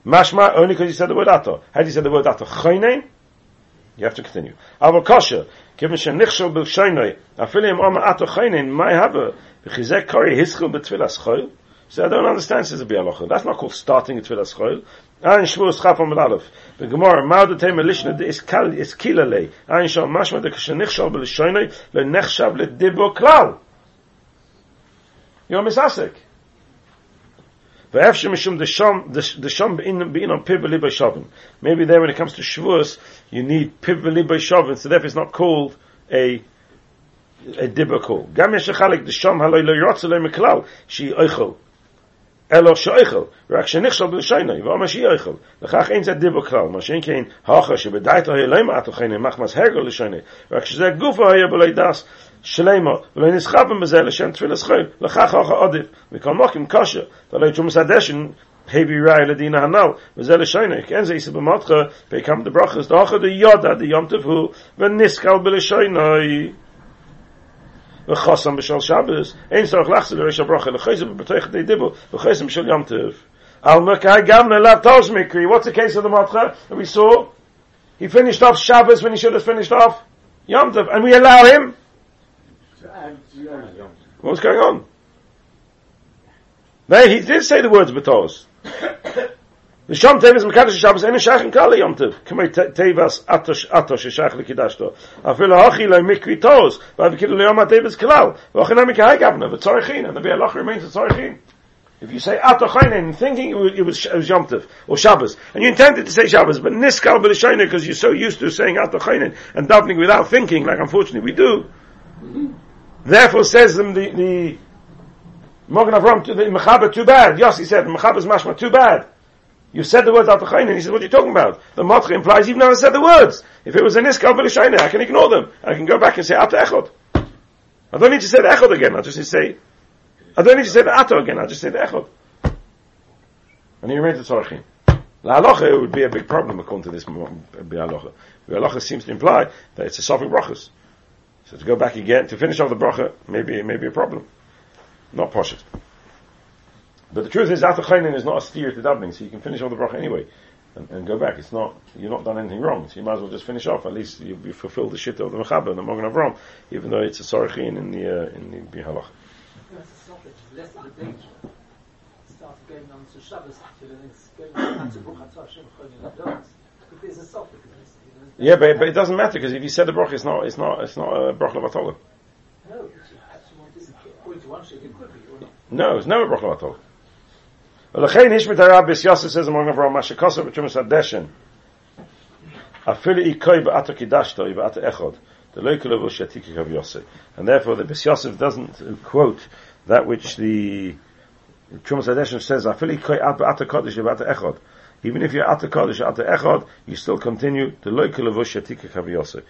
because he said the word ato. How do you say the word ato? Chaynein? You have to continue. Aber kosher, given shenichshel b'shaynoi, afilim oma ato chaynein, mai haba, v'chizek kori hischel b'tfilas choyl, so I don't understand, says the Bialocha. That's not called starting a Tfilas Choil. Ein Shvuos Chafam Aleph. The Gemara, Mao de Tema Lishna de Iskal, Iskilale. Ein Shal Mashma de Kashanichshal B'Lishoynei, Le Nechshav Le Dibo Klal. You're misasik. Maybe there when it comes to Shavuos, you need Piv B'Li Shavim, so therefore it's not called a a dibber call. Gam yeshachalik the sham haloi lo yotze meklal she oichel. אלא שויכל, רק שנכשל בלשיינוי, ואו מה שאיכל. לכך אין זה דיבו כלל, מה שאין כאין הוכר שבדייתו היה לא מעט אוכן, אם מחמס הרגל לשיינוי, רק שזה גופו היה בלי דס, שלמה, ולא נסחפם בזה לשם תפיל הסחויל, לכך הוכר עודיף, וכל מוקים כושר, תלוי תשום סדשן, heavy ray le dina hanal we zel shoyne ken ze is be matre be kam de brachas de ocher de yoda de yomtev hu ven niskal bel le shoyne וחוסם בשל שבס, אין צורך לחזור לראש הברכה, לחזם בתוך די דיבו, וחסם של יום טוב. Al Mekai Gamna left Tos Mikri. What's the case of the Matcha that we saw? He finished off Shabbos when he should have finished off Yom Tov, and we allow him. What's going on? There, he did say the words Batos. ושם טבעס מקדש שבס אין שייך קל ליום טב כמו טבעס אטוש shachin kidashto. לקדשתו אפילו הכי לא מקוויטוס ואף כאילו ליום הטבעס כלל ואוכי לא מקהי גבנה וצורכין הנביא הלוך remains a צורכין If you say Atachaynen, thinking it was, it was, it was Yom Tov or Shabbos, and you intended to say Shabbos, but Niskal B'Rishayna because you're so used to saying Atachaynen and davening without thinking, like unfortunately we do. Mm-hmm. Therefore, says them the the Magen Avram to the Mechaber, too bad. Yossi said Mechaber's mashma, too bad. You said the words Atachayin, and he said, what are you talking about? The Matcha implies you've never said the words. If it was an Iskal B'Lishaina, I can ignore them. I can go back and say Ata Echot. I don't need to say the Echot again, I just need to say, I don't need to say the Ata again, I just say the Echot. And he remains the Tzorachim. The halacha would be a big problem according to this halacha. The halacha seems to imply that it's a Sophic brachas. So to go back again, to finish off the bracha, maybe, maybe a problem. Not poshut. But the truth is, after Atachainin is not a steer to davening, so you can finish all the bracha anyway. And, and, go back. It's not, you're not done anything wrong, so you might as well just finish off. At least you, you fulfill the shit of the Mechaber and the Magen Avram, even though it's a Sorachin in the, uh, in the Bihalach. less of the danger. Start going on to Shabbos, actually, and it's going on to Bruch HaTorah Hashem Cholim If there's a suffix, yeah, but, but it doesn't matter because if you said the bracha, it's not it's not it's not a bracha levatola. No, but you actually want this according to one shape, it could be. Or not. No, it's never bracha levatola. ולכן יש מה שכוסו בתשומס הדשן אפילו איקוי קידשתו ואתו אחד the local of And therefore the Bes Yosef doesn't quote that which the Trumas Hadeshen says, Even if you're at the kodesh, at the echod, you still continue the local of Ushatiki Yosef.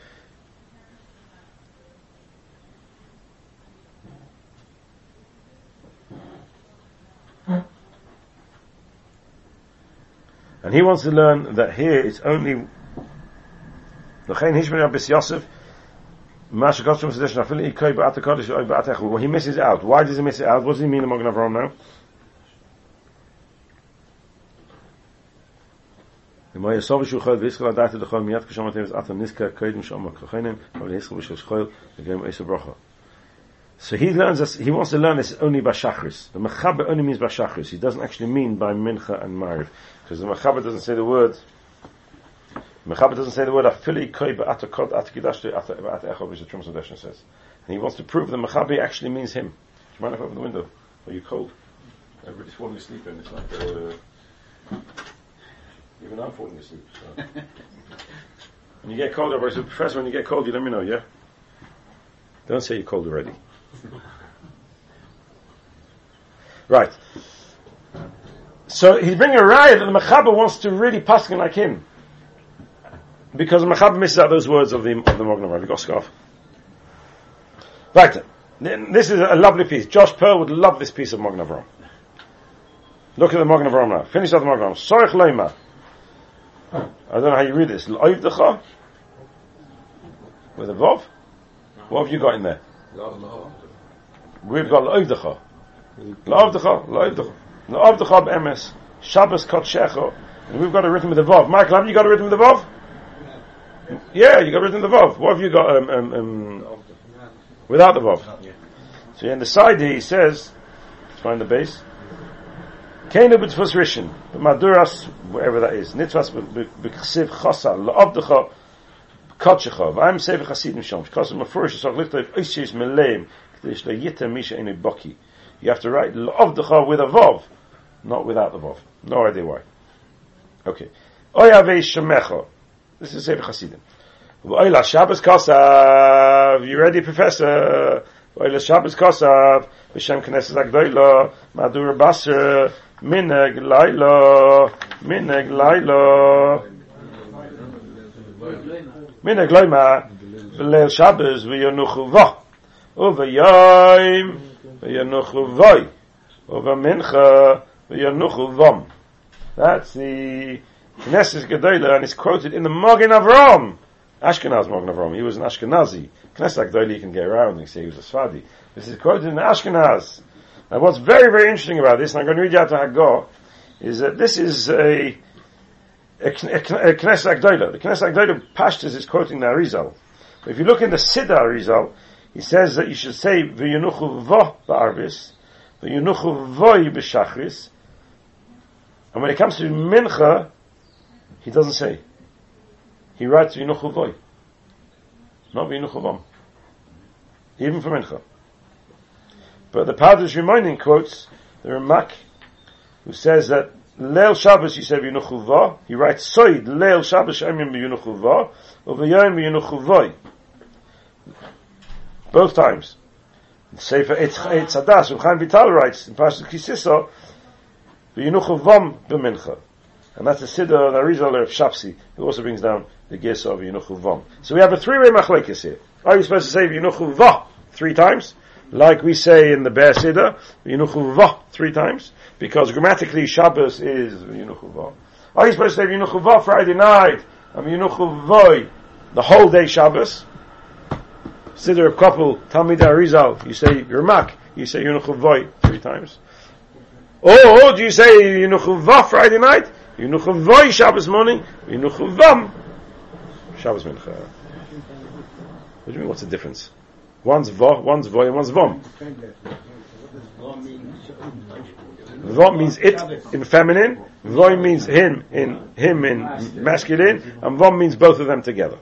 And he wants to learn that here it's only L'chein Hishman Rabbis Yosef Masha Kotzum Sedition Afili Ikoi Ba'at HaKodesh Oy Ba'at HaEchel Well, he misses out. Why does he miss it out? What does he mean in Mogen Avram now? ומה יסוב שהוא חייל ויסקל הדעת את החול מיד כשם אתם את הניסקה קודם שאומר כחיינים אבל יסקל בשביל שחייל וגם עשר ברכה So he learns this, he wants to learn this only by Shachris. The Mechaber only means by Shachris. He doesn't actually mean by Mincha and Mariv. Because the Mechaber doesn't say the word, Mechaber doesn't say the word Afili Koi Ba'ata Kod Ata Kidashtu Ata Echov, which the Trumas Hadeshen says. And he wants to prove the Mechaber actually means him. Do you mind if I open the window? Are you cold? Everybody's falling asleep and it's like, uh, even I'm falling asleep. So. when you get cold, everybody says, Professor, when you get cold, you let me know, yeah? Don't say you're cold already. Right. So he's bringing a riot that the Mechaber wants to really paskin like him. because Machab misses out those words of the of the got scarf. Right. This is a lovely piece. Josh Pearl would love this piece of Magen Avram. Look at the Magen Avram now. Finish out the Magen Avram. Sorich Leima. I don't know how you read this. L'oivdecha? With a Vov? What have you got in there? We've got L'oivdecha. L'oivdecha. L'oivdecha. L'oivdecha b'emes. Shabbos Kotshecho. And we've got it written with the Vav. Michael, have you got it written with the Vav? Yeah, you got it written with a Vav. What have you got um, um, um, without the Vav? So in the side here he says, let's find the base. Keinu b'tfus rishon, b'maduras, wherever that is, nitvas b'chsiv chosa, la'avdecha, kotchecha, v'ayim sev chasidim shom, shkosim mafurish, so lichtav oisis meleim, k'dish le'yita misha inu boki. You have to write la'avdecha with a Vav, not without the Vav. No idea why. Okay. Oyave shemecha. This is Sefer Chasidim. V'oila Shabbos Kosav. You ready, Professor? V'oila Shabbos Kosav. V'shem Knesset Gedola. Madur Basra. Mineg Laila. Mineg Laila. Mineg Laila. V'leil Shabbos v'yonuchu v'ah. U'v'yoyim v'yonuchu v'oy. U'v'mincha That's the Knesset Gedola, and it's quoted in the Magen Avram. Ashkenaz Magen Avram. He was an Ashkenazi. Knesset Gedola you can get around and say he was a Sfadi. This is quoted in Ashkenaz. And what's very, very interesting about this, and I'm going to read you out to Haggah, is that this is a, a, a, a Knesset Gedola. The Knesset Gedola Pashtas is quoting the Arizal. But if you look in the Siddur Arizal, he says that you should say, V'yunuchu vo ba'arvis, V'yunuchu voy b'shachris, and when it comes to Mincha, he doesn't say. He writes v'inuchuvoy, Not v'inuchuvam, Even for Mincha. But the Padres reminding quotes the Ramak, who says that Leil Shabbos you say Vinuchu He writes Soid Leil Shabbos Emim Vinuchu Vo, or V'yayim Vinuchu Both times. Sefer Eitz Hadas, Chaim Vital writes in Pasuk Kisiso, V'yinuchu Vom b'mincha. And that's the Siddur and Arizal of Shapsi, who also brings down the Gesa of Yinuchu Vom. So we have a three-way machlekes here. Are you supposed to say Yinuchu Va three times? Like we say in the Be'er Siddur, Yinuchu Va three times? Because grammatically Shabbos is Yinuchu Va. Are you supposed to say Yinuchu Va Friday night? And Yinuchu Voi the whole day Shabbos? Siddur of couple, Talmid Arizal, you say Yermak, you say Yinuchu Voi three times. Oh, do you say Yinuchu Va Friday night? Yinuchu Voi Shabbos morning? Yinuchu Vam Shabbos Mincha. What do you mean, what's the difference? One's Va, one's Voi, and one's Vom. Vom means it in feminine, Voi means him in him in masculine, and Vom means both of them together.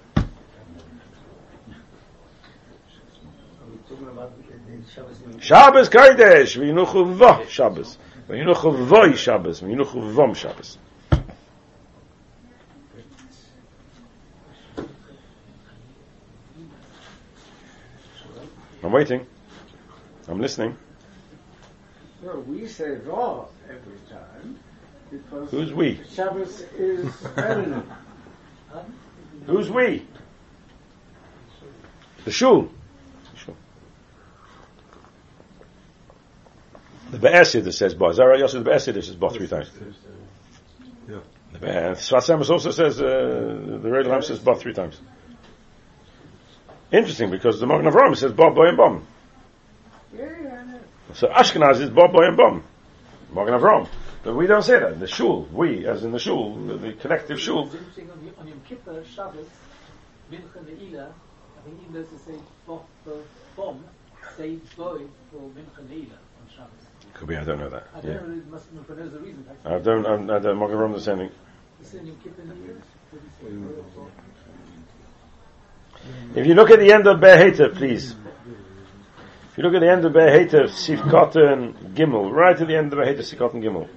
Shabbos Kodesh, v'yinuchu va Shabbos, v'yinuchu voi Shabbos, v'yinuchu vom Shabbos. I'm waiting. I'm listening. No, we say raw every time because Who's we? Shabbos is feminine. Who's we? The. Shul. The Be'esid says Ba. Is that? Yosef, the Be'esid says Ba three times. Yeah. The Be- Sfas Emes also says, uh, the Red Lamp says Ba three times. Interesting, because the Magen Avraham says Ba, Boy, and Bom. Yeah, yeah, I know. So Ashkenaz is Ba, Boy, and Bom. Magen Avraham. But we don't say that. The shul, we, as in the shul, the, the collective shul, on, Yom- Kippur, Shabbos, Mincha Ne'ilah, I think even though to say Bo- Bo- Bom, say Boy for Mincha Ne'ilah on Shabbos. Could be, I don't know that. I don't Yeah. know, it must have been knows the reason. I don't, I, I don't, Magen Avraham the same thing. You say Yom Kippur Ne'ilah? What do you say? Bo- Bo- If you look at the end of Be'er please. If you look at the end of Be'er Heitev, Sif Katan Gimel, right at the end of Be'er Heitev, Sif Katan Gimel.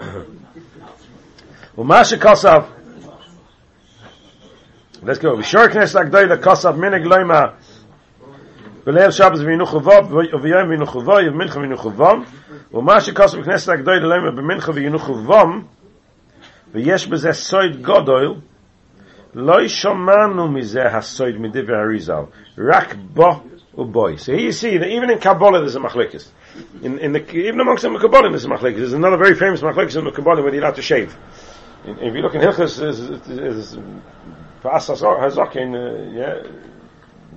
Umasha Kosav. Let's go. Vishor Knes Agdoila Kosav Minig Loima. בליל שבת וינו vav ויום וינו חובו ומנחה וינו חובם ומה שכוסו בכנסת הגדול למה במנחה וינו חובם ויש בזה סויד גודל לא שמענו מזה הסויד מדבר הריזל רק בו ובוי so here you see that even in Kabbalah there's a machlekes in, in the, even amongst the Kabbalah there's a machlekes there's another very famous machlekes in the Kabbalah where you're allowed to shave if you look in Hilchas is, is, is Hazakin, uh, yeah,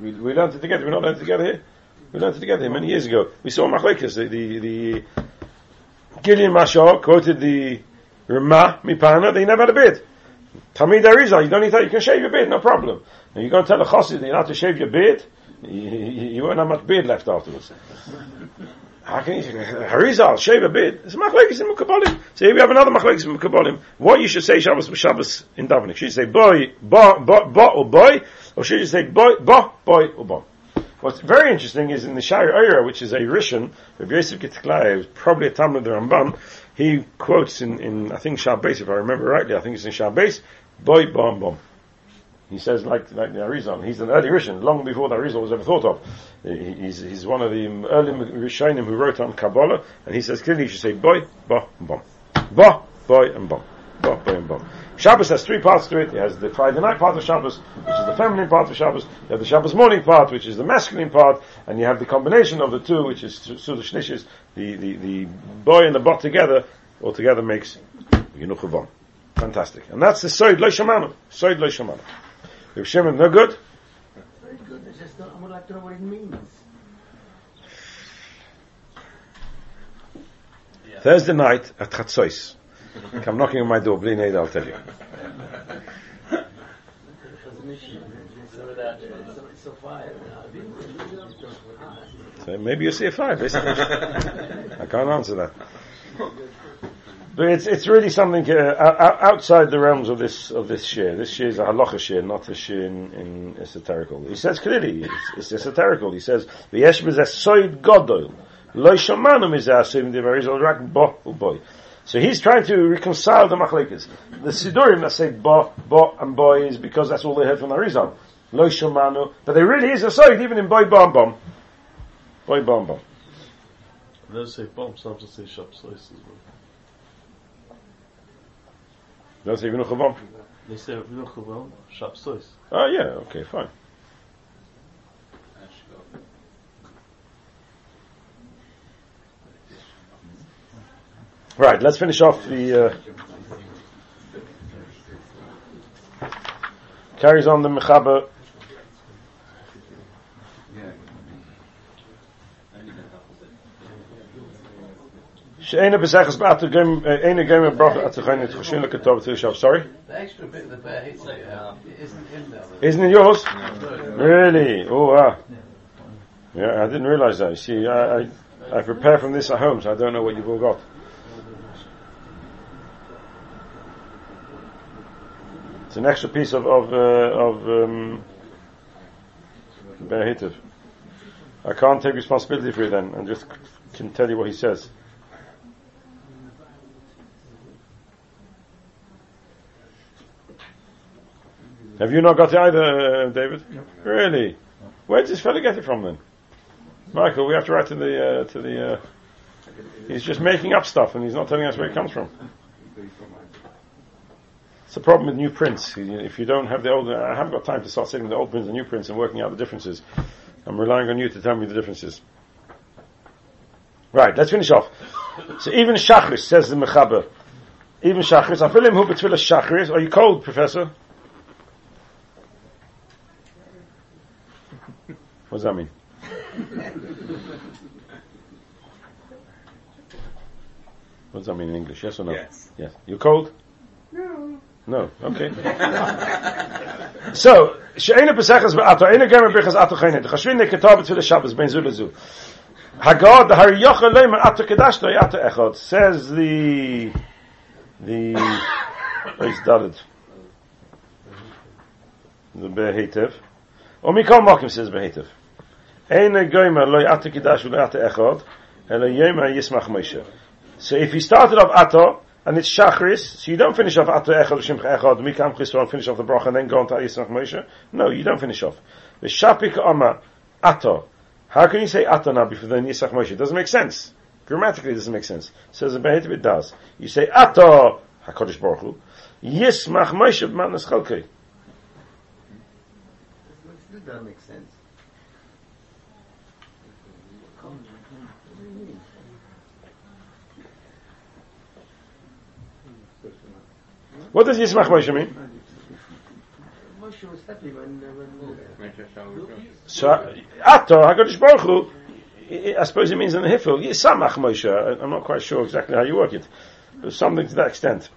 we, we learned it together. We're not learned it together here. We learned it together many years ago. We saw Machlekes, the, the, the Gillian Mashal quoted the Ramah Mipana, they never had a beard. Tamid Arizal, you don't need that, you can shave your beard, no problem. And you're going to tell a chassid that you have to shave your beard, you, you, you won't have much beard left afterwards. How can you Harizal, shave a beard? It's a machlekes in Mukabolim. So here we have another machlekes in Mukabolim. What you should say Shabbos Shabbos in davening? Should you say boy, bo, bo, bo, or boy, or should you say boy, bo, boy, or bo? What's very interesting is in the Shire Oira, which is a Rishon, Rav Yosef Gikatilla, probably a Talmud of the Ramban, he quotes in, in, I think Shabbos, if I remember rightly, I think it's in Shabbos, boy, bom, bom. He says like like the Arizal. He's an early Rishon, long before the Arizal was ever thought of. He's, he's one of the early Rishonim who wrote on Kabbalah, and he says clearly you should say boy, bo, bom. Bo, boy, and bom. Bo, boy, and bom. Shabbos has three parts to it. It has the Friday night part of Shabbos, which is the feminine part of Shabbos. You have the Shabbos morning part, which is the masculine part, and you have the combination of the two, which is Suda Shnishis, the, the, the boy and the bot together, all together makes Yinuch Fantastic. And that's the Soid Lo Shamanu. Soid Lo Shamanu. If Shimon, no good? Very good. I just don't, I would like to know what it means. Thursday night at Chatzois. Come knocking on my door, Bli Neda, I'll tell you. So maybe you see a five. I can't answer that. But it's it's really something uh, outside the realms of this of this share. This share is a halacha share, not a share in, in esoterical. He says clearly, it's, it's esoterical. He says v'yesh b'zeh soid godol lo shamanu mizeh asim devarizol rak bo boy. So he's trying to reconcile the machlekes. The sidurim that say bo bo and boy is because that's all they heard from Arizal. Lo shamanu, but there really is a soid even in boy bom bom, boy bom bom. They say bom, some say shop slices. Don't say Vinuch Chavam. They say Vinuch Chavam, Shab Sois. Oh yeah, okay, fine. Right, let's finish off the. Uh, carries on the Mechaber She'ena. Sorry? Eh, the extra bit that the hate uh, isn't in there. Isn't it yours? Really? Oh. Yeah, I didn't realize that. You see, I, I, I prepare from this at home, so I don't know what you've all got. It's an extra piece of of uh, of um, I can't take responsibility for it then, and just can tell you what he says. Have you not got it either, uh, David? No. Really? Where did this fellow get it from then? Michael, we have to write to the, uh, to the, uh, he's just making up stuff and he's not telling us where it comes from. It's a problem with new prints. If you don't have the old, I haven't got time to start sitting with the old prints and new prints and working out the differences. I'm relying on you to tell me the differences. Right, let's finish off. So even Shachris, says the Mechaber, even Shachris, I feel him who between Shachris, are you cold, Professor? What does that mean? what does that mean in English? Yes or no? Yes. Yes. You cold? No. No. Okay. so, she'ena pesachas be'ato, ena gemer b'chas ato chayne, d'chashvin ne ketab tzul Shabbos ben zu lezu. Hagad, the hari yochel leimer ato kedash lo ato echad, says the, the, oh, where's David? The Be'hetev. Or Mikol Mokim says Be'hetev. So if he started off ato, and it's shachris, so you don't finish off ato echad shimcha echad, mikam chisron, finish off the bracha, and then go on to yismach Moshe. No, you don't finish off. The shapik oma ato, How can you say Ato now before then Yisach Moshe? It doesn't make sense. Grammatically it doesn't make sense. Says the Behit it does. You say Ato HaKadosh Baruch Hu, Yismach Moshe b'matnas chalkei. Still doesn't make sense. What does Yismach Moshe mean? Moshe was happy when, when So, Ato HaKadosh Baruch Hu, I suppose it means in the Hifil, Yisamach Moshe. I'm not quite sure exactly how you work it. But something to that extent.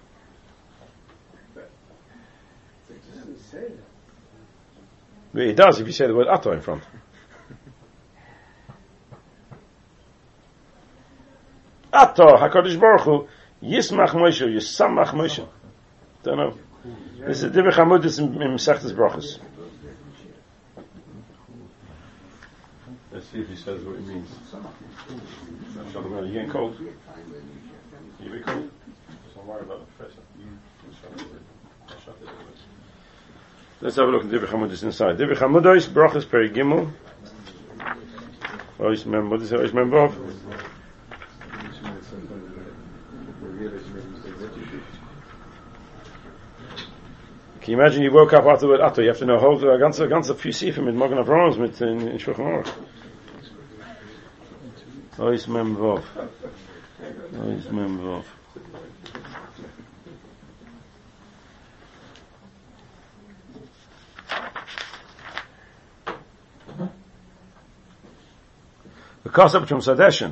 But It does if you say the word Ato in front. Ato HaKadosh Baruch Hu, Yismach Moshe, Yisamach Moshe. Don't know. This is Divich Hamudis in, in Mesechtes Brachos. Let's see if he says what he means. You're getting cold? You be cold? Don't worry about the. Let's have a look at Divich Hamudis inside. Divich Hamudis, Brachos Peri Gimel. Ois Mem, what is it? Ois Mem Vav? Can you imagine you woke up after word Ato? You have to know whole, uh, ganze, ganze few Sifim mit Morgan of Rose mit in, in Shulchan Aruch. Ois Mem Vav. Ois Mem Vav. The concept from Sadeshin.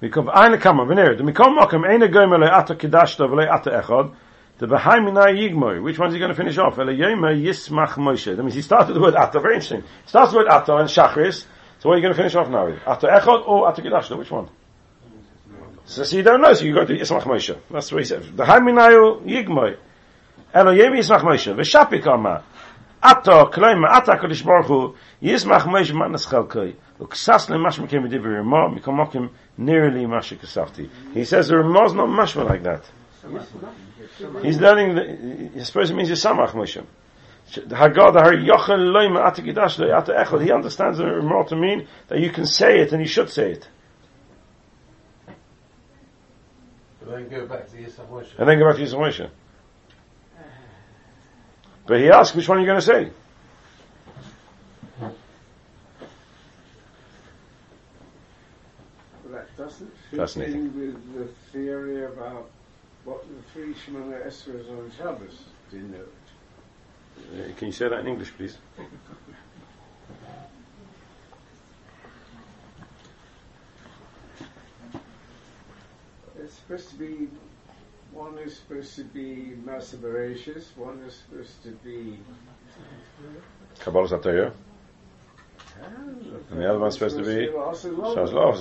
Mikom eine kammer vener, de mikom makom eine goyme le ata kedashta vele ata echad, the behind mina yigmoy. Which one's he going to finish off? Ele yema yismach Moshe. That means he started the word ata. Very interesting. Starts with ata and shachris. So what are you going to finish off now with? Echad or ata kedashta? Which one? So, so you don't know. So you go to yismach Moshe. That's what he said. The haminayu yigmoy. Elo yema yismach Moshe. V'shapik ama. Ata kleima ata kodesh baruch hu yismach Moshe matnas chalkei. Uksas le mashma kem b'divrei Ramah, makim nearly masha kasafti. He says the Ramah's not mashma like that. He's learning, the, I suppose it means Yisamach Moshe. Hagad har yochel loim ata kidash lo ata echad. He understands the Ramah to mean that you can say it and you should say it. But then go back to Yisach Moshe. And then go back to Yisam Moshe. But he asks, which one are you going to say? Well, that doesn't fit Fascinating. in with the theory about what the three Shemona Esrei on Shabbos denote. Uh, can you say that in English, please? It's supposed to be, one is supposed to be Masa Bereshis, one is supposed to be Kabbalah Sataya. And the other one's supposed to be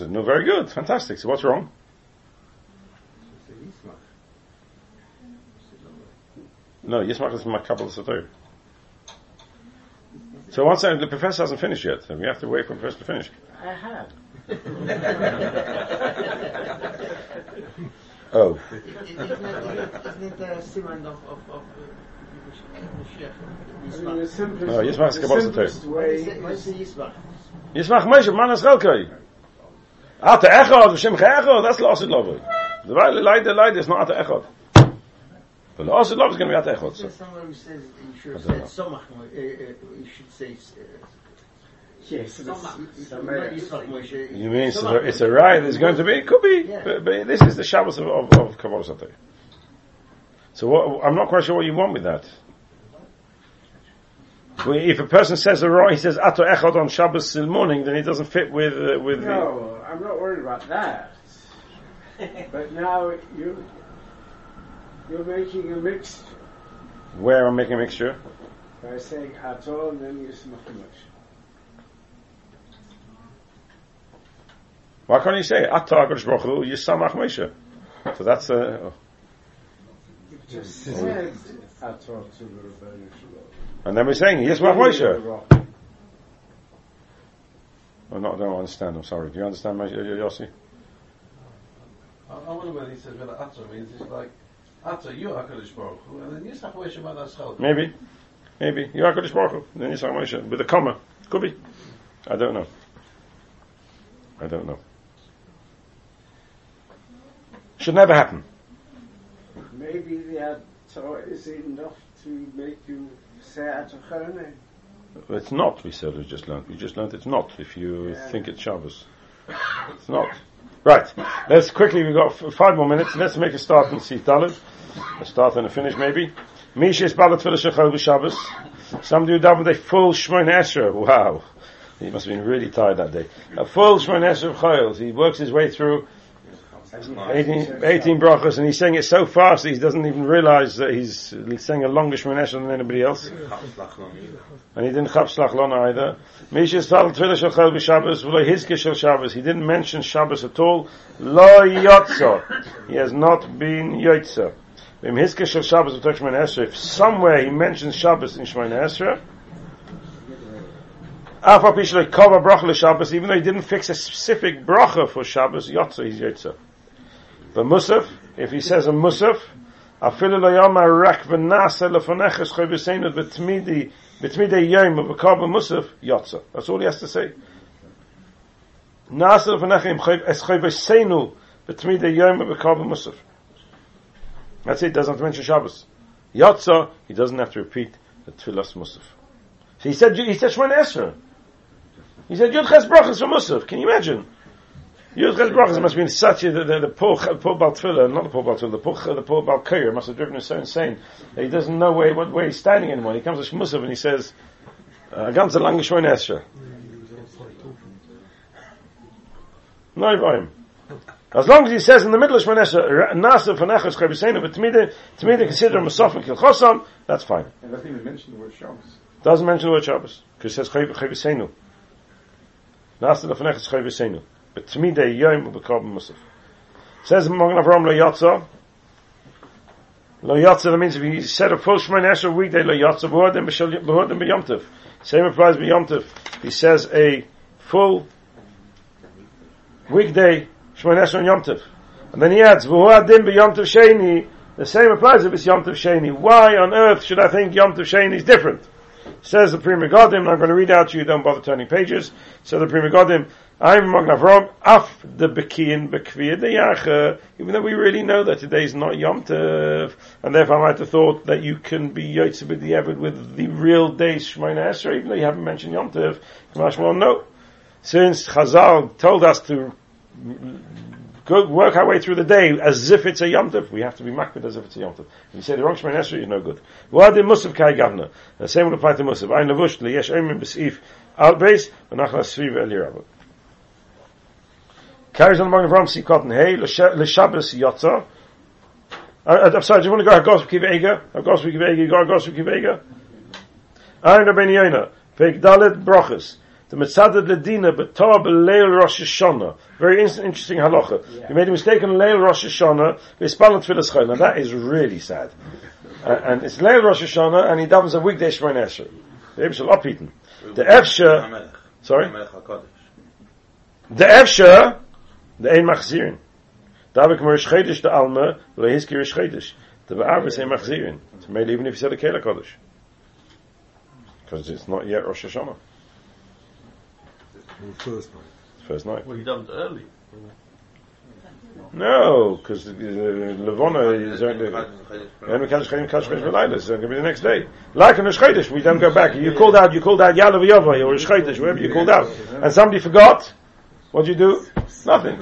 No, very good. Fantastic. So what's wrong? No, Yismach is my Kabbalah Sataya. So once I, the professor hasn't finished yet, and we have to wait for the professor to finish. I have. Oh, Isn't it a siman of, of, of Mashiach? I mean, the simplest, No, Yismach is the Kabbalah simplest What is way it? What is the Yisbach? Yismach Moshe, Manas Chelkei. Ata Echad, V'Shem Echad, that's the Asid Lovoi. The right, Leide, Leide is not Ata Echad. But the Asid Lov is going to be Ata Echad. So. There's somewhere who says you should have said. Somach, eh, eh, you should say Yes, Somach. it's- Not Yisbach Moshe. You mean it's a, Somach. it's a right, it's going to be, it could be, Yeah. but, but this is the Shabbos of, of, of Kabbalah Satay. So what, I'm not quite sure what you want with that. If a person says a right, he says Ato Echad on Shabbos in the morning, then it doesn't fit with, uh, with the, No, I'm not worried about that. but now you you're making a mix where I'm making a mixture. by saying Ato and then Yismach Moshe. Why can't you say Ato HaKadosh Baruch Hu Yisamach Moshe? So that's, uh, You just said Ato to the Rebbeinu and then we're saying Yismach Moshe. Oh, no, I don't understand, I'm sorry. Do you understand, Moshe- Yossi? I, I wonder whether he says whether Atta means it's like Atta, you are Kodesh Baruch Hu, and then Yisach Moshe Manas Chalkei. Maybe. Maybe. You are Kodesh Baruch Hu. Then Yisach Moshe. With a comma. Could be. I don't know. I don't know. Should never happen. Maybe the Torah is enough to make you say Atachone. It's not, we said, we just learned. We just learned it's not, if you Yeah. think it's Shabbos. It's not. Right. Let's quickly, we've got f- five more minutes. Let's make a start and see Dalit. A start and a finish, maybe. Misha is Balat Tfilah Shechol B'Shabbos. Some do a full Shmoin Esra. Wow. He must have been really tired that day. A full Shmoin Esra of Chayils. He works his way through 18, 18 brachas and he's saying it so fast that he doesn't even realize that he's, saying a longer Shmoin Esra than anybody else. And he didn't chap slach lona either. Mishas tal tefillah shel chel b'Shabbos v'lo hizke Shabbos. He didn't mention Shabbos at all. Lo yotza. He has not been yotza. Im Hiskish of Shabbos of Shemon Esra, if somewhere he mentions Shabbos in Shemon Esra, Af a pish like kova bracha l'Shabbos, even though he didn't fix a specific bracha for Shabbos, yotze, is yotze. But musaf, if he says a musaf, afilu lo yom arak v'nasa lefoneches choy b'seinut v'tmidi, v'tmidi yom of a kova. That's all he has to say. Nasa lefonechim es choy b'seinu v'tmidi yom of a. That's it, he doesn't have to mention Shabbos. Yotza, he doesn't have to repeat the Tfilas Musaf. So he said, he said Shemon Esra. He said Yud Ches Brachas for Musaf. Can you imagine? Yud Ches Brachas must have been such a, the, the, the poor, poor Bal Tfilah, not the poor Bal Tfilah, the poor, the poor Bal Koyer must have driven him so insane that he doesn't know where, what, where he's standing anymore. He comes to Musaf and he says, uh, ganz a lange Shemon Esra. No, Ibrahim. As long as he says in the middle of Shemon Esra, Nasa Fanechas Chabisena, but Tmida, Tmida consider Masaf and Kilchosam, that's fine. And doesn't even mention the word Shabbos. Doesn't mention the word Shabbos, because it says Chabisenu. Nasa Fanechas Chabisenu. But Tmida Yom Ubekab Musaf. Says Magen Avram Lo Yatza, Lo Yatza, that means if he said a full Shemon Esra weekday, Lo Yatza, Behodim Behodim B'Yomtiv. Same applies B'Yomtiv. He says a full weekday, Shemon Esra and Yom Tov. And then he adds, V'hu adim b'Yom Tov Sheni, the same applies if it's Yom Tov Sheni. Why on earth should I think Yom Tov Sheni is different? Says the Pri Megadim, I'm going to read out to you, don't bother turning pages. So the Pri Megadim, I'm Magen Avram, af the Bekiin Bekvir the Yacha, even though we really know that today is not Yom Tov, and therefore I might have thought that you can be Yotze with the with the real day Shemon Esra, even though you haven't mentioned Yom Tov. Kamash, well, no. Since Chazal told us to go work our way through the day as if it's a Yom Tov. We have to be makbid as if it's a Yom Tov. If you say the wrong Shemon Esrei, you're no good. What did Musaf Kai Gavna? The same will apply to Musaf. Ein Lavush, Liyesh Oimim B'Sif, Al Beis, V'nachla Sviv El Yirabot. Carries on the morning from Sikot and Hey, L'Shabbos Yotza. Uh, I'm sorry, do you want to go Hagos Kiv Ega? Hagos Kiv Ega, go Hagos Kiv Ega? Ein Rabbein Yonah, Peg Dalet Brochus. The Mitzadad Ledina B'Torah B'Leil Rosh Hashanah. Very in- interesting halacha. You made a mistake on Leil Rosh Hashanah, V'Spal Tfilas Chayil. Now that is really sad. Uh, and it's Leil Rosh Hashanah, and he davens a weekday Shemon Esher. The Rebbe shall. The Efsha, sorry? The Efsha, the Ein Machzirin. Dabek Merish Chedesh the Alma, Lehiski Rish Chedesh. The Ba'avis Ein Machzirin. So maybe even if you said a Kela Kodesh. Because it's not yet Rosh Hashanah. First night. First night. Well, he done it early. No, because uh, Levona is only only Kaddish Chayim Kaddish Chayim V'Layla. It's going to be the next day. Like on Rosh Chodesh, we don't go back. You called out, you called out Yalav Yova or Rosh Chodesh, wherever you called out, and somebody forgot. What'd you do? Nothing.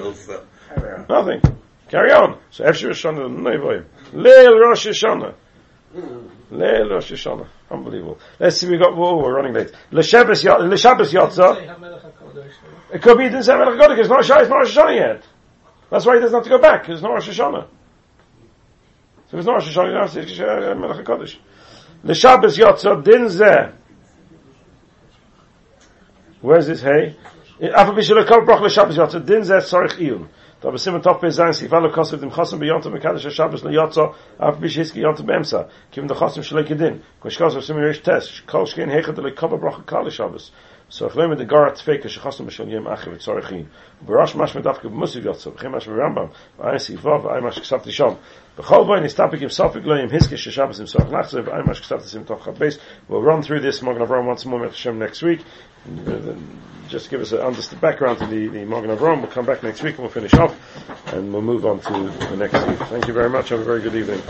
Nothing. Carry on. So Efshir Rosh Hashanah, Nevoim. Leil Rosh Hashanah. Leil Rosh Hashanah. Unbelievable. Let's see, we got, whoa, we're running late. L'Shabbos Yot- L'Shabbos Yotzah. It could be he didn't say Melech HaKodesh, it's not Shai, it's Rosh Hashanah yet. That's why he doesn't have to go back, it's not Rosh Hashanah. So it's not Rosh Hashanah, you don't have to say uh, Melech HaKodesh. L'Shabbos Yotzah, Din Zeh. Where's this hey? Afa b'shel kol brach l'Shabbos Yotzah, Din Zeh Tzorich Iyun. da bis im top bei sein sie fallen kost mit dem hasen bei jonte mit kadische schabes na jotzo auf bis hiski jonte bemsa kim der hasen schlecke din. Kosch kost sind mir test. Kosch gehen hegen der kabber brach kadische schabes So if Chleim the Garat Tfeka Shechosam B'Shal Yem Achiv Tzorichin. Barash Mash Medavka B'Musiv Yotzav. B'Chem Mash B'Rambam. V'ayim Sivav. V'ayim Mash Ksavti Shom. B'chol Boy Nistapik Yim Sopik Lo Yim Hiske Sheshabas Sorach Nachzev. V'ayim Mash Ksavti Sim Tov Chabes. We'll run through this Magen Avram once more Hashem next week. Uh, Just give us a understand background to the, the Magen Avram. We'll come back next week and we'll finish off and we'll move on to the next week. Thank you very much. Have a very good evening.